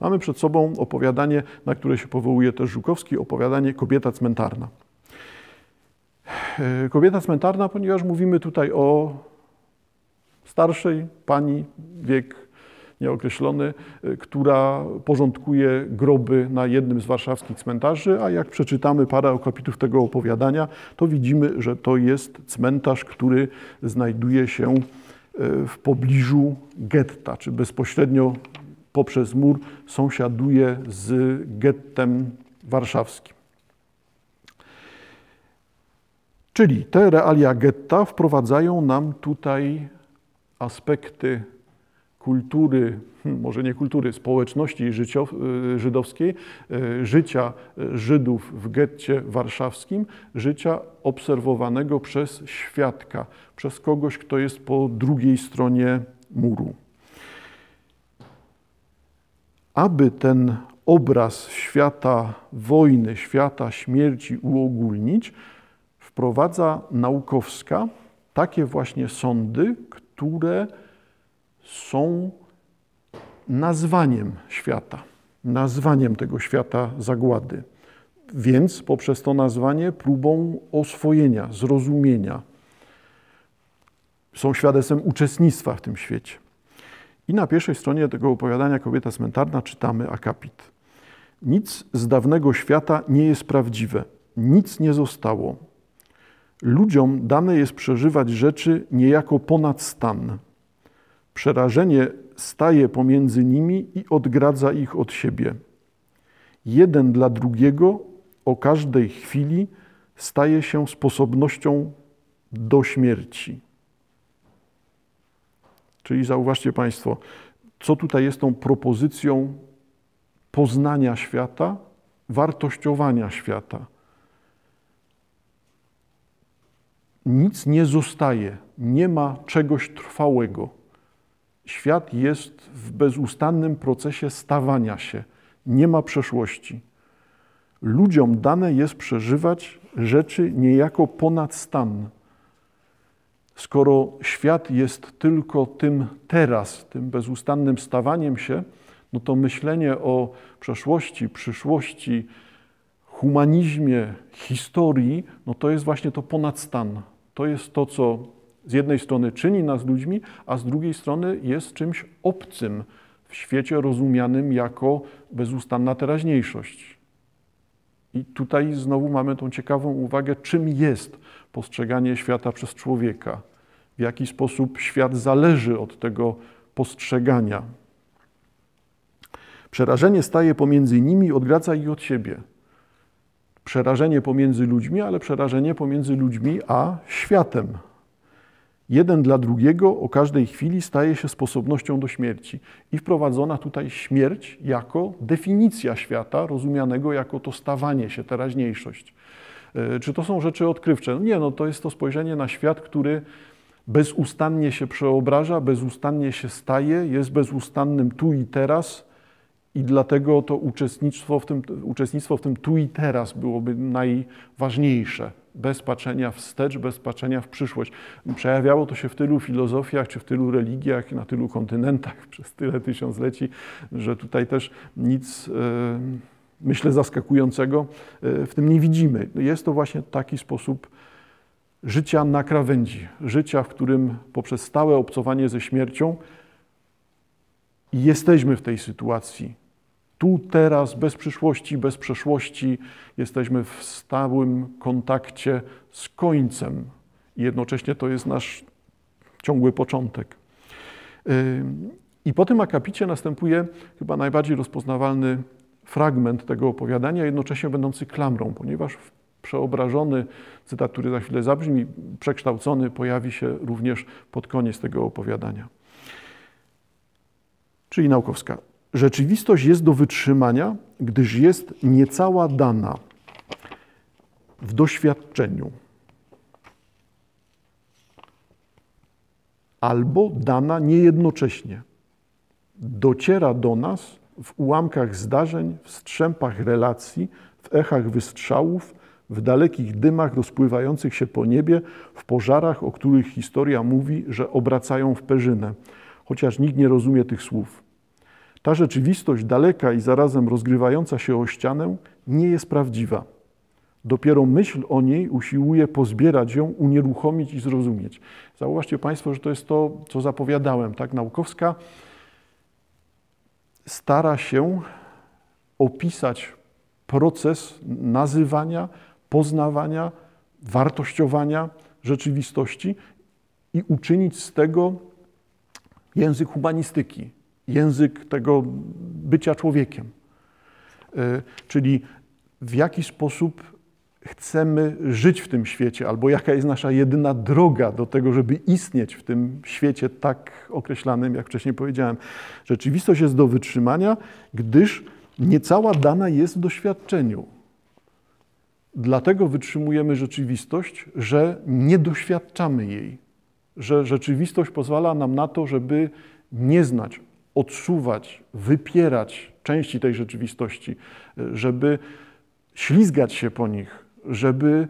Mamy przed sobą opowiadanie, na które się powołuje też Żukowski, opowiadanie Kobieta cmentarna. E, kobieta cmentarna, ponieważ mówimy tutaj o starszej pani, wiek nieokreślony, e, która porządkuje groby na jednym z warszawskich cmentarzy, a jak przeczytamy parę okapitów tego opowiadania, to widzimy, że to jest cmentarz, który znajduje się e, w pobliżu getta, czy bezpośrednio poprzez mur sąsiaduje z gettem warszawskim. Czyli te realia getta wprowadzają nam tutaj aspekty kultury, hmm, może nie kultury, społeczności y, żydowskiej, y, życia Żydów w getcie warszawskim, życia obserwowanego przez świadka, przez kogoś, kto jest po drugiej stronie muru. Aby ten obraz świata wojny, świata śmierci uogólnić, wprowadza naukowska takie właśnie sądy, które są nazwaniem świata, nazwaniem tego świata zagłady. Więc poprzez to nazwanie próbą oswojenia, zrozumienia. Są świadectwem uczestnictwa w tym świecie. I na pierwszej stronie tego opowiadania Kobieta cmentarna czytamy akapit. Nic z dawnego świata nie jest prawdziwe, nic nie zostało. Ludziom dane jest przeżywać rzeczy niejako ponad stan. Przerażenie staje pomiędzy nimi i odgradza ich od siebie. Jeden dla drugiego o każdej chwili staje się sposobnością do śmierci. Czyli zauważcie Państwo, co tutaj jest tą propozycją poznania świata, wartościowania świata. Nic nie zostaje, nie ma czegoś trwałego. Świat jest w bezustannym procesie stawania się, nie ma przeszłości. Ludziom dane jest przeżywać rzeczy niejako ponad stan Skoro świat jest tylko tym teraz, tym bezustannym stawaniem się, no to myślenie o przeszłości, przyszłości, humanizmie, historii, no to jest właśnie to ponadstan. To jest to, co z jednej strony czyni nas ludźmi, a z drugiej strony jest czymś obcym w świecie rozumianym jako bezustanna teraźniejszość. I tutaj znowu mamy tą ciekawą uwagę, czym jest postrzeganie świata przez człowieka, w jaki sposób świat zależy od tego postrzegania. Przerażenie staje pomiędzy nimi i ich od siebie. Przerażenie pomiędzy ludźmi, ale przerażenie pomiędzy ludźmi a światem. Jeden dla drugiego o każdej chwili staje się sposobnością do śmierci. I wprowadzona tutaj śmierć jako definicja świata, rozumianego jako to stawanie się, teraźniejszość. E, czy to są rzeczy odkrywcze? Nie, no to jest to spojrzenie na świat, który bezustannie się przeobraża, bezustannie się staje, jest bezustannym tu i teraz i dlatego to uczestnictwo w tym, uczestnictwo w tym tu i teraz byłoby najważniejsze. Bez patrzenia wstecz, bez patrzenia w przyszłość. Przejawiało to się w tylu filozofiach, czy w tylu religiach, na tylu kontynentach przez tyle tysiącleci, że tutaj też nic, e, myślę, zaskakującego e, w tym nie widzimy. Jest to właśnie taki sposób życia na krawędzi, życia, w którym poprzez stałe obcowanie ze śmiercią jesteśmy w tej sytuacji. Tu, teraz, bez przyszłości, bez przeszłości, jesteśmy w stałym kontakcie z końcem. I jednocześnie to jest nasz ciągły początek. I po tym akapicie następuje chyba najbardziej rozpoznawalny fragment tego opowiadania, jednocześnie będący klamrą, ponieważ przeobrażony, cytat, który za chwilę zabrzmi, przekształcony, pojawi się również pod koniec tego opowiadania. Czyli naukowska. Rzeczywistość jest do wytrzymania, gdyż jest niecała dana w doświadczeniu. Albo dana niejednocześnie. Dociera do nas w ułamkach zdarzeń, w strzępach relacji, w echach wystrzałów, w dalekich dymach rozpływających się po niebie, w pożarach, o których historia mówi, że obracają w perzynę, chociaż nikt nie rozumie tych słów. Ta rzeczywistość daleka i zarazem rozgrywająca się o ścianę nie jest prawdziwa. Dopiero myśl o niej usiłuje pozbierać ją, unieruchomić i zrozumieć. Zauważcie Państwo, że to jest to, co zapowiadałem. Tak? Naukowska stara się opisać proces nazywania, poznawania, wartościowania rzeczywistości i uczynić z tego język humanistyki, język tego bycia człowiekiem. E, czyli w jaki sposób chcemy żyć w tym świecie, albo jaka jest nasza jedyna droga do tego, żeby istnieć w tym świecie tak określanym, jak wcześniej powiedziałem. Rzeczywistość jest do wytrzymania, gdyż niecała dana jest w doświadczeniu. Dlatego wytrzymujemy rzeczywistość, że nie doświadczamy jej, że rzeczywistość pozwala nam na to, żeby nie znać, odsuwać, wypierać części tej rzeczywistości, żeby ślizgać się po nich, żeby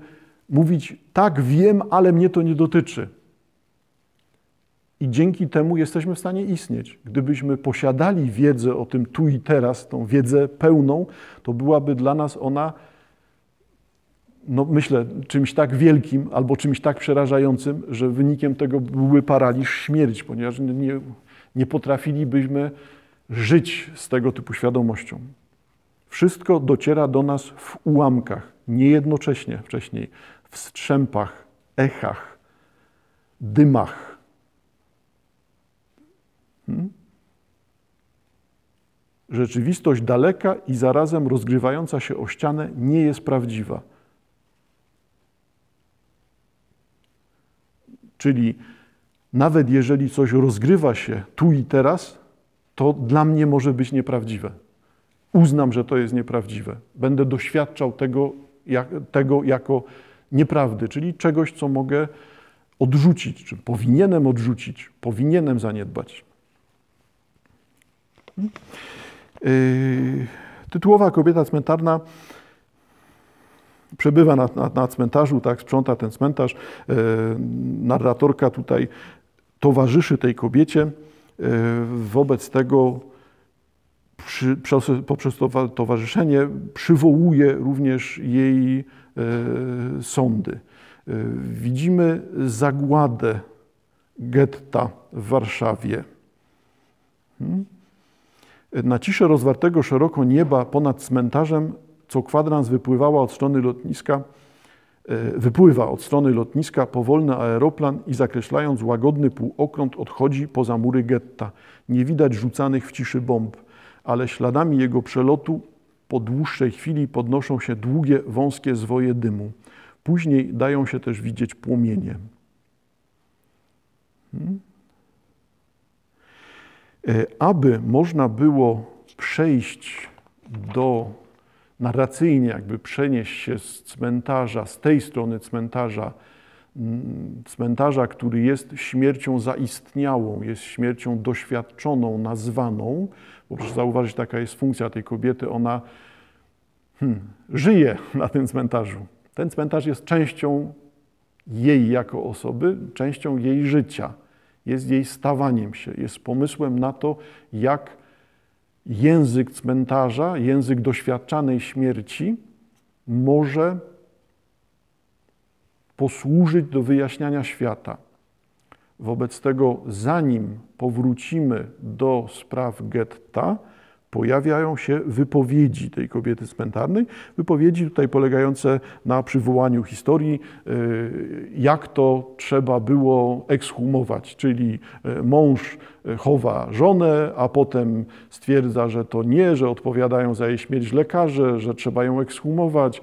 mówić: Tak, wiem, ale mnie to nie dotyczy. I dzięki temu jesteśmy w stanie istnieć. Gdybyśmy posiadali wiedzę o tym tu i teraz, tą wiedzę pełną, to byłaby dla nas ona, no myślę, czymś tak wielkim albo czymś tak przerażającym, że wynikiem tego byłby paraliż, śmierć, ponieważ nie, nie potrafilibyśmy żyć z tego typu świadomością. Wszystko dociera do nas w ułamkach, niejednocześnie wcześniej, w strzępach, echach, dymach. Hmm? Rzeczywistość daleka i zarazem rozgrywająca się o ścianę nie jest prawdziwa. Czyli nawet jeżeli coś rozgrywa się tu i teraz, to dla mnie może być nieprawdziwe. Uznam, że to jest nieprawdziwe. Będę doświadczał tego, jak, tego jako nieprawdy, czyli czegoś, co mogę odrzucić, czy powinienem odrzucić, powinienem zaniedbać. Yy, tytułowa kobieta cmentarna przebywa na, na, na, cmentarzu, tak, sprząta ten cmentarz. Yy, narratorka tutaj towarzyszy tej kobiecie. Yy, wobec tego poprzez towarzyszenie przywołuje również jej e, sądy. E, widzimy zagładę getta w Warszawie. Hmm? Na ciszę rozwartego szeroko nieba ponad cmentarzem co kwadrans wypływała od strony lotniska, e, wypływa od strony lotniska powolny aeroplan i zakreślając łagodny półokrąt odchodzi poza mury getta. Nie widać rzucanych w ciszy bomb ale śladami jego przelotu po dłuższej chwili podnoszą się długie, wąskie zwoje dymu. Później dają się też widzieć płomienie. Hmm? E, aby można było przejść do narracyjnie, jakby przenieść się z cmentarza, z tej strony cmentarza, mm, cmentarza, który jest śmiercią zaistniałą, jest śmiercią doświadczoną, nazwaną, bo proszę zauważyć, taka jest funkcja tej kobiety, ona hmm, żyje na tym cmentarzu. Ten cmentarz jest częścią jej jako osoby, częścią jej życia, jest jej stawaniem się, jest pomysłem na to, jak język cmentarza, język doświadczanej śmierci może posłużyć do wyjaśniania świata. Wobec tego, zanim powrócimy do spraw getta, pojawiają się wypowiedzi tej kobiety cmentarnej. Wypowiedzi tutaj polegające na przywołaniu historii, y, jak to trzeba było ekshumować, czyli y, mąż y, chowa żonę, a potem stwierdza, że to nie, że odpowiadają za jej śmierć lekarze, że trzeba ją ekshumować,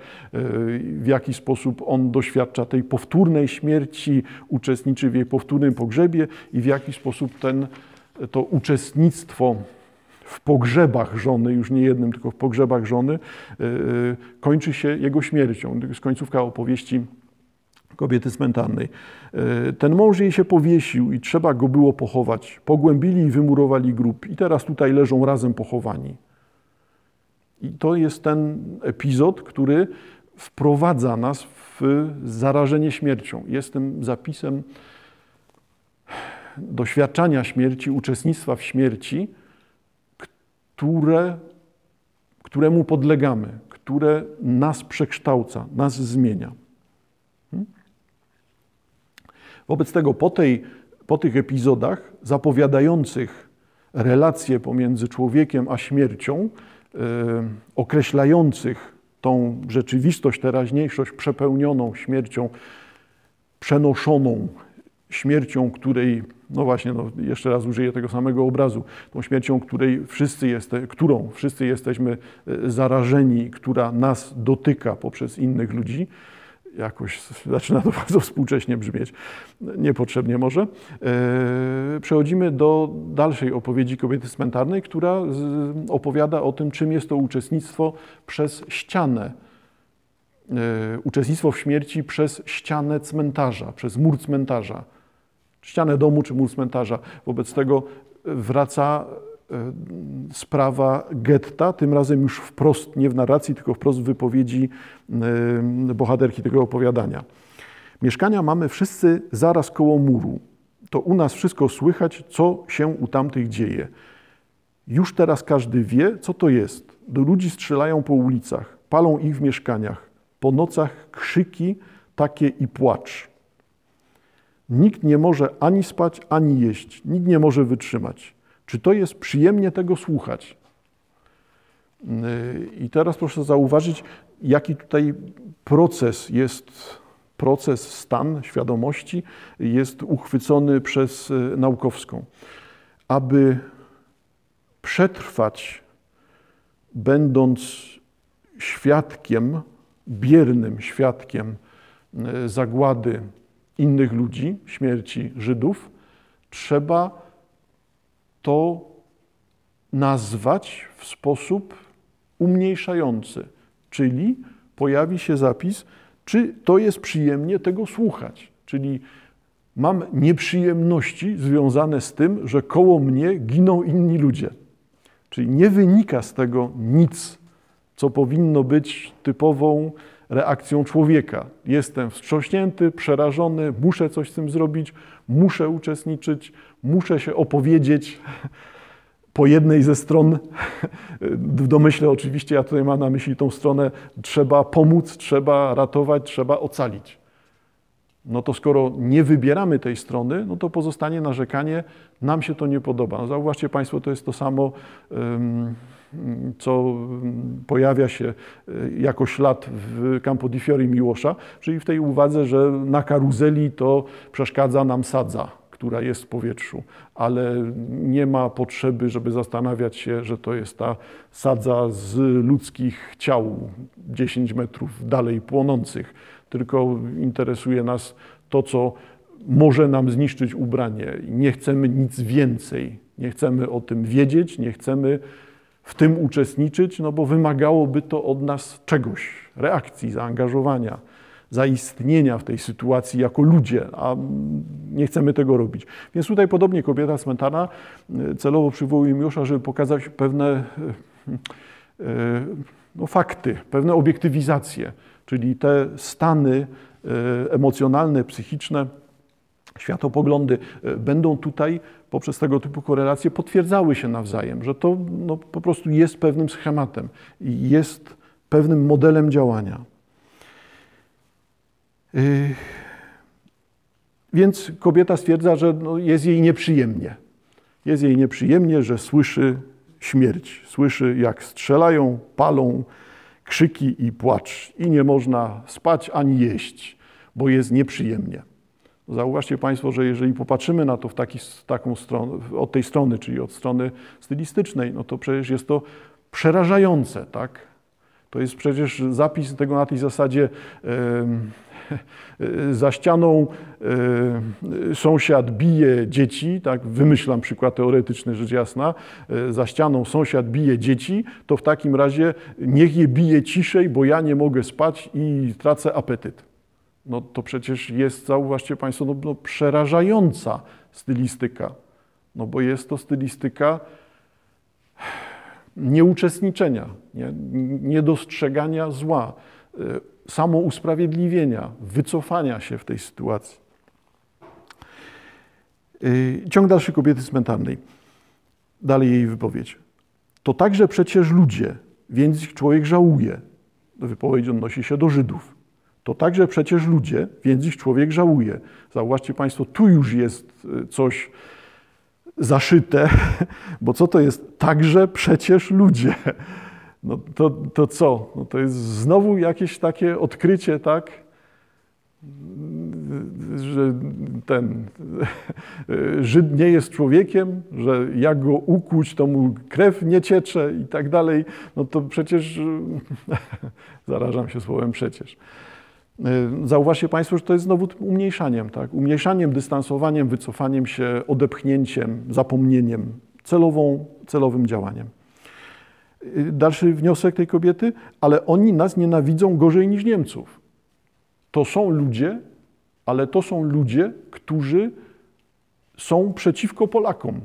w jaki sposób on doświadcza tej powtórnej śmierci, uczestniczy w jej powtórnym pogrzebie i w jaki sposób ten, to uczestnictwo w pogrzebach żony, już nie jednym, tylko w pogrzebach żony, e, e, kończy się jego śmiercią. To jest końcówka opowieści kobiety cmentarnej. E, ten mąż jej się powiesił i trzeba go było pochować. Pogłębili i wymurowali grób i teraz tutaj leżą razem pochowani. I to jest ten epizod, który wprowadza nas w zarażenie śmiercią. Jest tym zapisem doświadczania śmierci, uczestnictwa w śmierci, które, któremu podlegamy, które nas przekształca, nas zmienia. Hmm? Wobec tego po, tej, po tych epizodach zapowiadających relacje pomiędzy człowiekiem a śmiercią, yy, określających tą rzeczywistość, teraźniejszość przepełnioną śmiercią, przenoszoną śmiercią, której, no właśnie, no jeszcze raz użyję tego samego obrazu, tą śmiercią, której wszyscy jeste, którą wszyscy jesteśmy e, zarażeni, która nas dotyka poprzez innych ludzi, jakoś zaczyna to bardzo współcześnie brzmieć, niepotrzebnie może. E, przechodzimy do dalszej opowiedzi kobiety cmentarnej, która opowiada o tym, czym jest to uczestnictwo przez ścianę. E, uczestnictwo w śmierci przez ścianę cmentarza, przez mur cmentarza ścianę domu czy mur cmentarza. Wobec tego wraca e, sprawa getta, tym razem już wprost, nie w narracji, tylko wprost w wypowiedzi e, bohaterki tego opowiadania. Mieszkania mamy wszyscy zaraz koło muru. To u nas wszystko słychać, co się u tamtych dzieje. Już teraz każdy wie, co to jest. Do ludzi strzelają po ulicach, palą ich w mieszkaniach. Po nocach krzyki takie i płacz. Nikt nie może ani spać, ani jeść. Nikt nie może wytrzymać. Czy to jest przyjemnie tego słuchać? Yy, I teraz proszę zauważyć, jaki tutaj proces jest, proces, stan świadomości jest uchwycony przez yy, naukowską. Aby przetrwać, będąc świadkiem, biernym świadkiem yy, zagłady innych ludzi, śmierci Żydów, trzeba to nazwać w sposób umniejszający, czyli pojawi się zapis, czy to jest przyjemnie tego słuchać. Czyli mam nieprzyjemności związane z tym, że koło mnie giną inni ludzie. Czyli nie wynika z tego nic, co powinno być typową reakcją człowieka. Jestem wstrząśnięty, przerażony, muszę coś z tym zrobić, muszę uczestniczyć, muszę się opowiedzieć po jednej ze stron. W domyśle oczywiście ja tutaj mam na myśli tą stronę, trzeba pomóc, trzeba ratować, trzeba ocalić. No to skoro nie wybieramy tej strony, no to pozostanie narzekanie, nam się to nie podoba. No zauważcie Państwo, to jest to samo. Co pojawia się e, jako ślad w Campo di Fiori Miłosza, czyli w tej uwadze, że na karuzeli to przeszkadza nam sadza, która jest w powietrzu, ale nie ma potrzeby, żeby zastanawiać się, że to jest ta sadza z ludzkich ciał 10 metrów dalej płonących, tylko interesuje nas to, co może nam zniszczyć ubranie. Nie chcemy nic więcej, nie chcemy o tym wiedzieć, nie chcemy w tym uczestniczyć, no bo wymagałoby to od nas czegoś, reakcji, zaangażowania, zaistnienia w tej sytuacji jako ludzie, a nie chcemy tego robić. Więc tutaj podobnie kobieta cmentarna e, celowo przywołuje Miłosza, żeby pokazać pewne e, e, no, fakty, pewne obiektywizacje, czyli te stany emocjonalne, psychiczne, światopoglądy będą tutaj poprzez tego typu korelacje potwierdzały się nawzajem, że to no, po prostu jest pewnym schematem i jest pewnym modelem działania. Yy, więc kobieta stwierdza, że no, jest jej nieprzyjemnie. Jest jej nieprzyjemnie, że słyszy śmierć, słyszy jak strzelają, palą, krzyki i płacz i nie można spać ani jeść, bo jest nieprzyjemnie. Zauważcie Państwo, że jeżeli popatrzymy na to w taki, taką stronę, od tej strony, czyli od strony stylistycznej, no to przecież jest to przerażające, tak? To jest przecież zapis tego na tej zasadzie za ścianą sąsiad bije dzieci, tak, wymyślam przykład teoretyczny, rzecz jasna, za ścianą sąsiad bije dzieci, to w takim razie niech je bije ciszej, bo ja nie mogę spać i tracę apetyt no to przecież jest, zauważcie Państwo, no, no przerażająca stylistyka. No bo jest to stylistyka nieuczestniczenia, nie, niedostrzegania zła, e, samousprawiedliwienia, wycofania się w tej sytuacji. E, ciąg dalszy kobiety cmentarnej. Dalej jej wypowiedź. to także przecież ludzie, więc ich człowiek żałuje. Wypowiedź odnosi się do Żydów. To także przecież ludzie, więc ich człowiek żałuje. Zauważcie Państwo, tu już jest y, coś zaszyte, bo co to jest? Także przecież ludzie. No to, to co? No to jest znowu jakieś takie odkrycie, tak? Że ten Żyd nie jest człowiekiem, że jak go ukłuć, to mu krew nie ciecze i tak dalej. No to przecież zarażam się słowem przecież. Zauważcie Państwo, że to jest znowu umniejszaniem, tak? Umniejszaniem, dystansowaniem, wycofaniem się, odepchnięciem, zapomnieniem, celową, celowym działaniem. Dalszy wniosek tej kobiety, ale oni nas nienawidzą gorzej niż Niemców. To są ludzie, ale to są ludzie, którzy są przeciwko Polakom.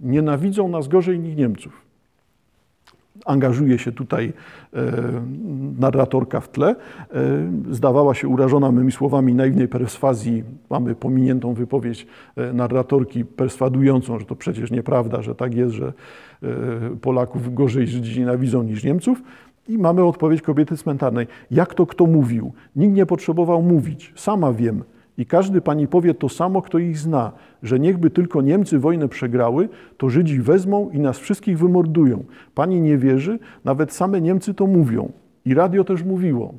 Nienawidzą nas gorzej niż Niemców. Angażuje się tutaj e, narratorka w tle. E, zdawała się urażona mymi słowami naiwnej perswazji. Mamy pominiętą wypowiedź e, narratorki perswadującą, że to przecież nieprawda, że tak jest, że Polaków gorzej Żydzi nienawidzą niż Niemców. I mamy odpowiedź kobiety cmentarnej. Jak to kto mówił? Nikt nie potrzebował mówić. Sama wiem. I każdy pani powie to samo, kto ich zna, że niechby tylko Niemcy wojnę przegrały, to Żydzi wezmą i nas wszystkich wymordują. Pani nie wierzy, nawet same Niemcy to mówią. I radio też mówiło.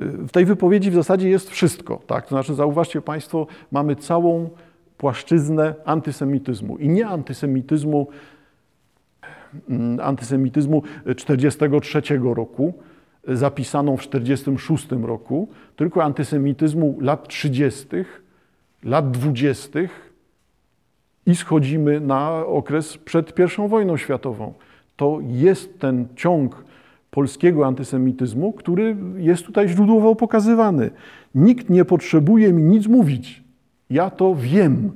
W tej wypowiedzi w zasadzie jest wszystko. Tak? To znaczy, zauważcie Państwo, mamy całą płaszczyznę antysemityzmu. I nie antysemityzmu, mm, antysemityzmu 1943 roku, zapisaną w 1946 roku, tylko antysemityzmu lat 30., lat 20. i schodzimy na okres przed I wojną światową. To jest ten ciąg polskiego antysemityzmu, który jest tutaj źródłowo pokazywany. Nikt nie potrzebuje mi nic mówić. Ja to wiem.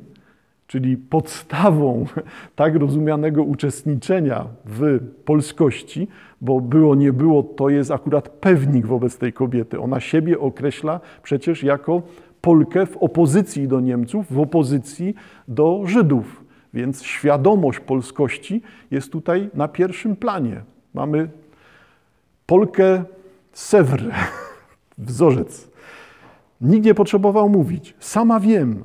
Czyli podstawą tak rozumianego uczestniczenia w polskości, bo było, nie było, to jest akurat pewnik wobec tej kobiety. Ona siebie określa przecież jako Polkę w opozycji do Niemców, w opozycji do Żydów. Więc świadomość polskości jest tutaj na pierwszym planie. Mamy Polkę Sewr, wzorzec. Nikt nie potrzebował mówić. Sama wiem,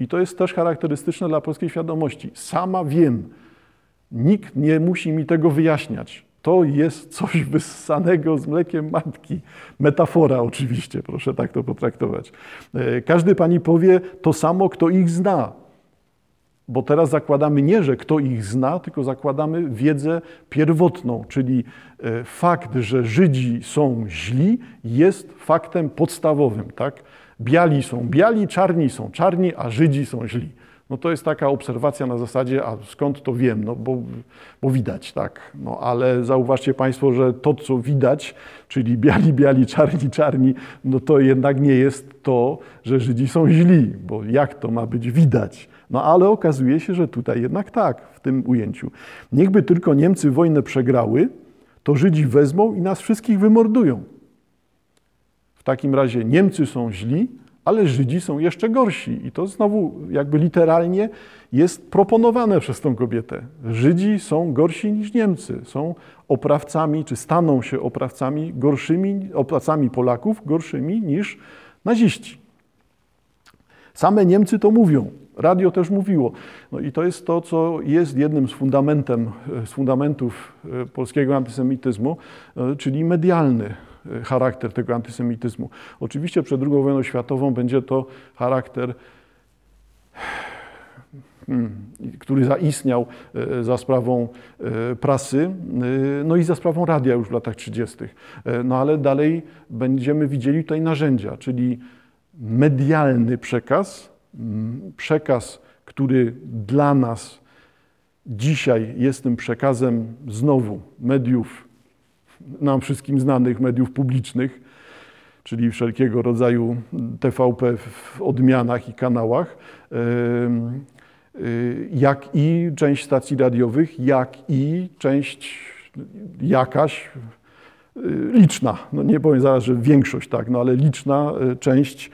i to jest też charakterystyczne dla polskiej świadomości. Sama wiem. Nikt nie musi mi tego wyjaśniać. To jest coś wyssanego z mlekiem matki. Metafora oczywiście, proszę tak to potraktować. E, każdy pani powie to samo, kto ich zna. Bo teraz zakładamy nie, że kto ich zna, tylko zakładamy wiedzę pierwotną, czyli e, fakt, że Żydzi są źli, jest faktem podstawowym. Tak? Biali są biali, czarni są czarni, a Żydzi są źli. No to jest taka obserwacja na zasadzie, a skąd to wiem? No bo, bo widać, tak. No ale zauważcie Państwo, że to, co widać, czyli biali, biali, czarni, czarni, no to jednak nie jest to, że Żydzi są źli, bo jak to ma być widać? No ale okazuje się, że tutaj jednak tak, w tym ujęciu. Niechby tylko Niemcy wojnę przegrały, to Żydzi wezmą i nas wszystkich wymordują. Takim razie Niemcy są źli, ale Żydzi są jeszcze gorsi. I to znowu jakby literalnie jest proponowane przez tą kobietę. Żydzi są gorsi niż Niemcy. Są oprawcami, czy staną się oprawcami gorszymi, oprawcami Polaków gorszymi niż naziści. Same Niemcy to mówią. Radio też mówiło. No i to jest to, co jest jednym z, fundamentem, z fundamentów e, polskiego antysemityzmu, e, czyli medialny charakter tego antysemityzmu. Oczywiście przed II wojną światową będzie to charakter, hmm, który zaistniał e, za sprawą e, prasy, no i za sprawą radia już w latach 30. No ale dalej będziemy widzieli tutaj narzędzia, czyli medialny przekaz, przekaz, który dla nas dzisiaj jest tym przekazem znowu mediów nam wszystkim znanych mediów publicznych, czyli wszelkiego rodzaju TVP w odmianach i kanałach, y, jak i część stacji radiowych, jak i część jakaś liczna, no nie powiem zaraz, że większość, tak, no ale liczna część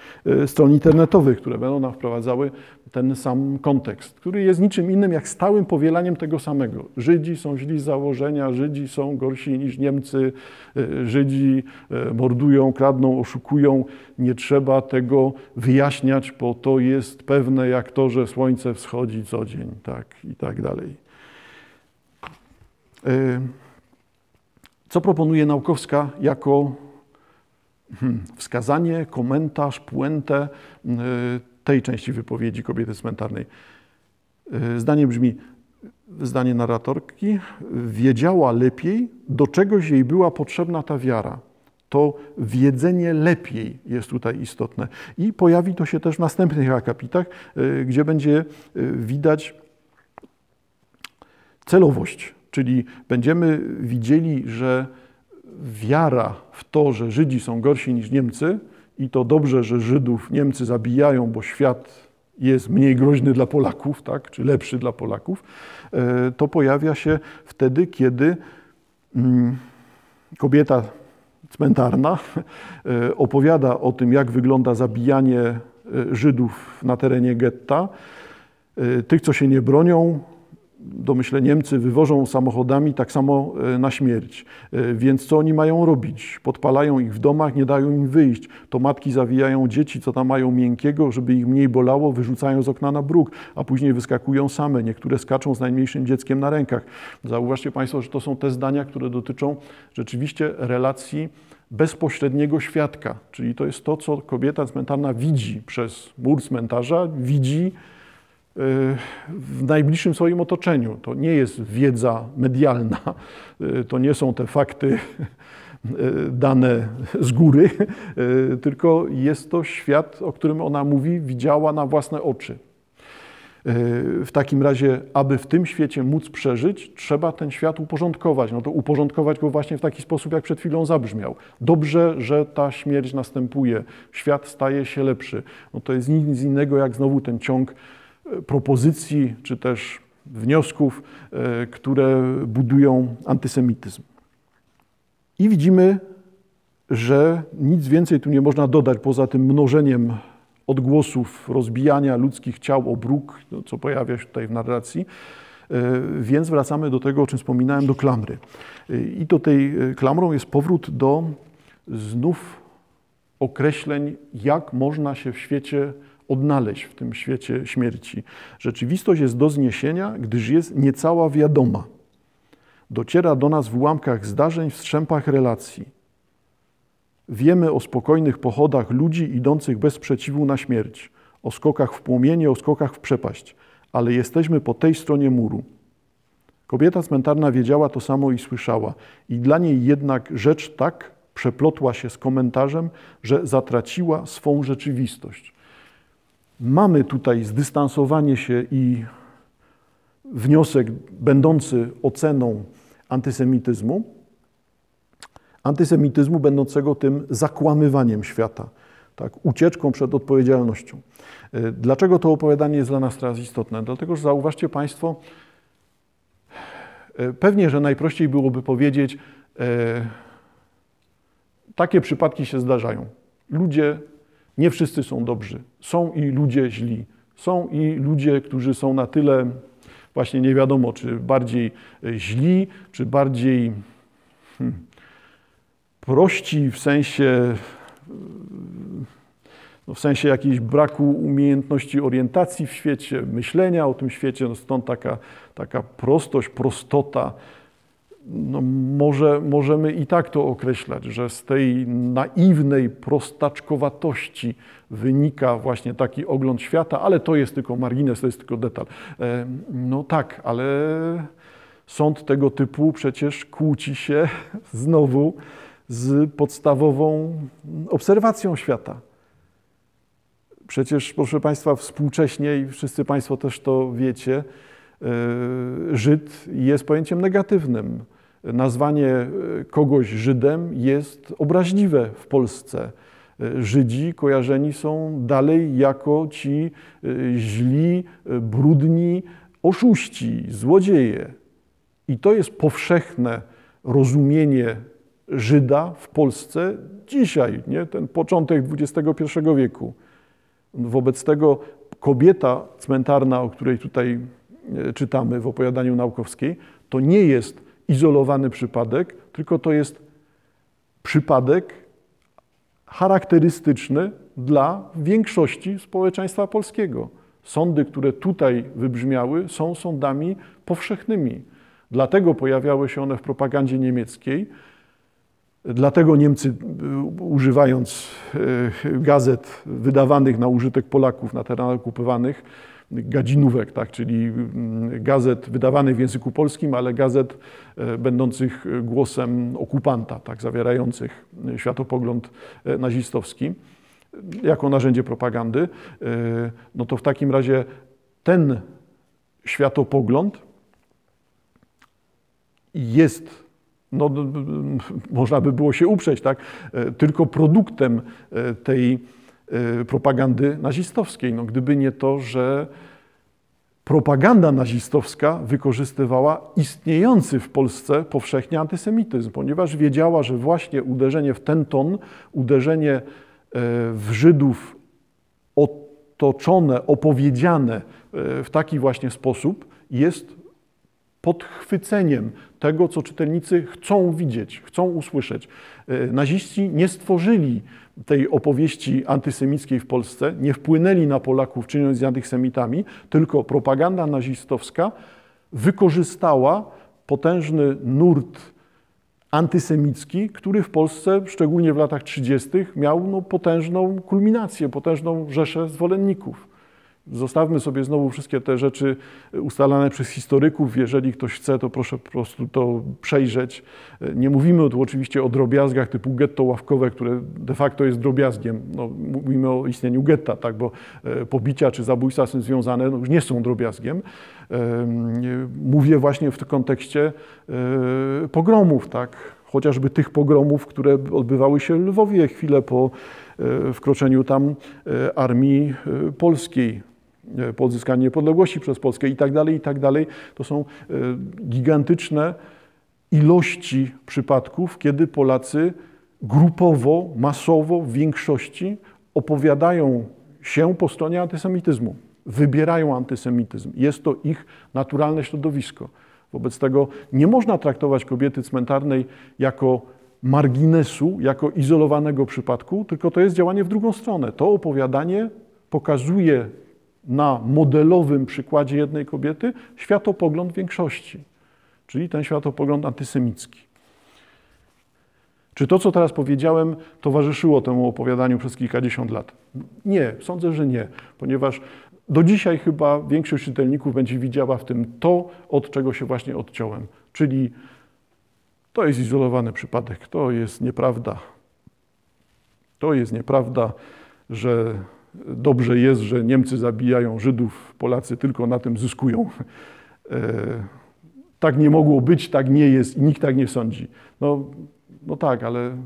stron internetowych, które będą nam wprowadzały ten sam kontekst, który jest niczym innym jak stałym powielaniem tego samego. Żydzi są źli z założenia, Żydzi są gorsi niż Niemcy, Żydzi mordują, kradną, oszukują. Nie trzeba tego wyjaśniać, bo to jest pewne jak to, że słońce wschodzi co dzień, tak i tak dalej. E, co proponuje Naukowska jako hmm, wskazanie, komentarz, puentę tej części wypowiedzi kobiety cmentarnej. E, zdanie brzmi, zdanie narratorki, wiedziała lepiej, do czegoś jej była potrzebna ta wiara. To wiedzenie lepiej jest tutaj istotne. I pojawi to się też w następnych akapitach, e, gdzie będzie widać celowość, czyli będziemy widzieli, że wiara w to, że Żydzi są gorsi niż Niemcy, i to dobrze, że Żydów Niemcy zabijają, bo świat jest mniej groźny dla Polaków, tak, czy lepszy dla Polaków, e, to pojawia się wtedy, kiedy mm, kobieta cmentarna e, opowiada o tym, jak wygląda zabijanie e, Żydów na terenie getta. Tych, co się nie bronią, domyślę Niemcy wywożą samochodami tak samo e, na śmierć. E, więc co oni mają robić? Podpalają ich w domach, nie dają im wyjść. To matki zawijają dzieci, co tam mają miękkiego, żeby ich mniej bolało, wyrzucają z okna na bruk, a później wyskakują same. Niektóre skaczą z najmniejszym dzieckiem na rękach. Zauważcie Państwo, że to są te zdania, które dotyczą rzeczywiście relacji bezpośredniego świadka, czyli to jest to, co kobieta cmentarna widzi przez mur cmentarza, widzi w najbliższym swoim otoczeniu. To nie jest wiedza medialna, to nie są te fakty dane z góry, tylko jest to świat, o którym ona mówi, widziała na własne oczy. W takim razie, aby w tym świecie móc przeżyć, trzeba ten świat uporządkować. No to uporządkować go właśnie w taki sposób, jak przed chwilą zabrzmiał. Dobrze, że ta śmierć następuje, świat staje się lepszy. No to jest nic innego jak znowu ten ciąg propozycji czy też wniosków, e, które budują antysemityzm. I widzimy, że nic więcej tu nie można dodać poza tym mnożeniem odgłosów rozbijania ludzkich ciał o bruk, no, co pojawia się tutaj w narracji. E, więc wracamy do tego, o czym wspominałem, do klamry. E, I tutaj klamrą jest powrót do znów określeń, jak można się w świecie odnaleźć w tym świecie śmierci. Rzeczywistość jest do zniesienia, gdyż jest niecała wiadoma. Dociera do nas w ułamkach zdarzeń, w strzępach relacji. Wiemy o spokojnych pochodach ludzi idących bez sprzeciwu na śmierć, o skokach w płomienie, o skokach w przepaść, ale jesteśmy po tej stronie muru. Kobieta cmentarna wiedziała to samo i słyszała, i dla niej jednak rzecz tak przeplotła się z komentarzem, że zatraciła swą rzeczywistość. Mamy tutaj zdystansowanie się i wniosek będący oceną antysemityzmu, antysemityzmu będącego tym zakłamywaniem świata, tak, ucieczką przed odpowiedzialnością. E, dlaczego to opowiadanie jest dla nas teraz istotne? Dlatego, że zauważcie Państwo, e, pewnie, że najprościej byłoby powiedzieć, e, takie przypadki się zdarzają. Ludzie nie wszyscy są dobrzy. Są i ludzie źli. Są i ludzie, którzy są na tyle, właśnie nie wiadomo, czy bardziej e, źli, czy bardziej hmm, prości w sensie, no w sensie jakiejś braku umiejętności orientacji w świecie, myślenia o tym świecie. No stąd taka, taka prostość, prostota no może, możemy i tak to określać, że z tej naiwnej prostaczkowatości wynika właśnie taki ogląd świata, ale to jest tylko margines, to jest tylko detal. E, no tak, ale sąd tego typu przecież kłóci się znowu z podstawową obserwacją świata. Przecież, proszę Państwa, współcześnie, i wszyscy Państwo też to wiecie, e, Żyd jest pojęciem negatywnym nazwanie e, kogoś Żydem jest obraźliwe w Polsce. E, Żydzi kojarzeni są dalej jako ci e, źli, brudni oszuści, złodzieje. I to jest powszechne rozumienie Żyda w Polsce dzisiaj, nie? ten początek XXI wieku. Wobec tego kobieta cmentarna, o której tutaj czytamy w opowiadaniu naukowskiej, to nie jest izolowany przypadek, tylko to jest przypadek charakterystyczny dla większości społeczeństwa polskiego. Sądy, które tutaj wybrzmiały, są sądami powszechnymi. Dlatego pojawiały się one w propagandzie niemieckiej. Dlatego Niemcy, y, używając y, gazet wydawanych na użytek Polaków na terenach okupowanych, gadzinówek, tak, czyli mm, gazet wydawanych w języku polskim, ale gazet e, będących głosem okupanta, tak, zawierających światopogląd e, nazistowski jako narzędzie propagandy, e, no to w takim razie ten światopogląd jest, no, można by było się uprzeć, tak, tylko produktem tej propagandy nazistowskiej. No, gdyby nie to, że propaganda nazistowska wykorzystywała istniejący w Polsce powszechnie antysemityzm, ponieważ wiedziała, że właśnie uderzenie w ten ton, uderzenie e, w Żydów otoczone, opowiedziane e, w taki właśnie sposób jest podchwyceniem tego, co czytelnicy chcą widzieć, chcą usłyszeć. E, naziści nie stworzyli tej opowieści antysemickiej w Polsce, nie wpłynęli na Polaków, czyniąc z antysemitami, tylko propaganda nazistowska wykorzystała potężny nurt antysemicki, który w Polsce, szczególnie w latach 30., miał no, potężną kulminację, potężną rzeszę zwolenników. Zostawmy sobie znowu wszystkie te rzeczy ustalane przez historyków. Jeżeli ktoś chce, to proszę po prostu to przejrzeć. Nie mówimy tu oczywiście o drobiazgach typu getto ławkowe, które de facto jest drobiazgiem. No, mówimy o istnieniu getta, tak, bo e, pobicia czy zabójstwa są związane, no, już nie są drobiazgiem. Mówię właśnie w tym kontekście e, pogromów, tak, chociażby tych pogromów, które odbywały się w Lwowie chwilę po e, wkroczeniu tam armii polskiej po odzyskaniu niepodległości przez Polskę i tak dalej, i tak dalej. To są e, gigantyczne ilości przypadków, kiedy Polacy grupowo, masowo, w większości opowiadają się po stronie antysemityzmu, wybierają antysemityzm. Jest to ich naturalne środowisko. Wobec tego nie można traktować kobiety cmentarnej jako marginesu, jako izolowanego przypadku, tylko to jest działanie w drugą stronę. To opowiadanie pokazuje na modelowym przykładzie jednej kobiety światopogląd większości, czyli ten światopogląd antysemicki. Czy to, co teraz powiedziałem, towarzyszyło temu opowiadaniu przez kilkadziesiąt lat? Nie, sądzę, że nie, ponieważ do dzisiaj chyba większość czytelników będzie widziała w tym to, od czego się właśnie odciąłem, czyli to jest izolowany przypadek, to jest nieprawda. To jest nieprawda, że dobrze jest, że Niemcy zabijają Żydów, Polacy tylko na tym zyskują. E, tak nie mogło być, tak nie jest i nikt tak nie sądzi. No, no tak, ale,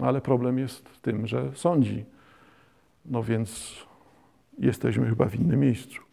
ale problem jest w tym, że sądzi. No więc jesteśmy chyba w innym miejscu.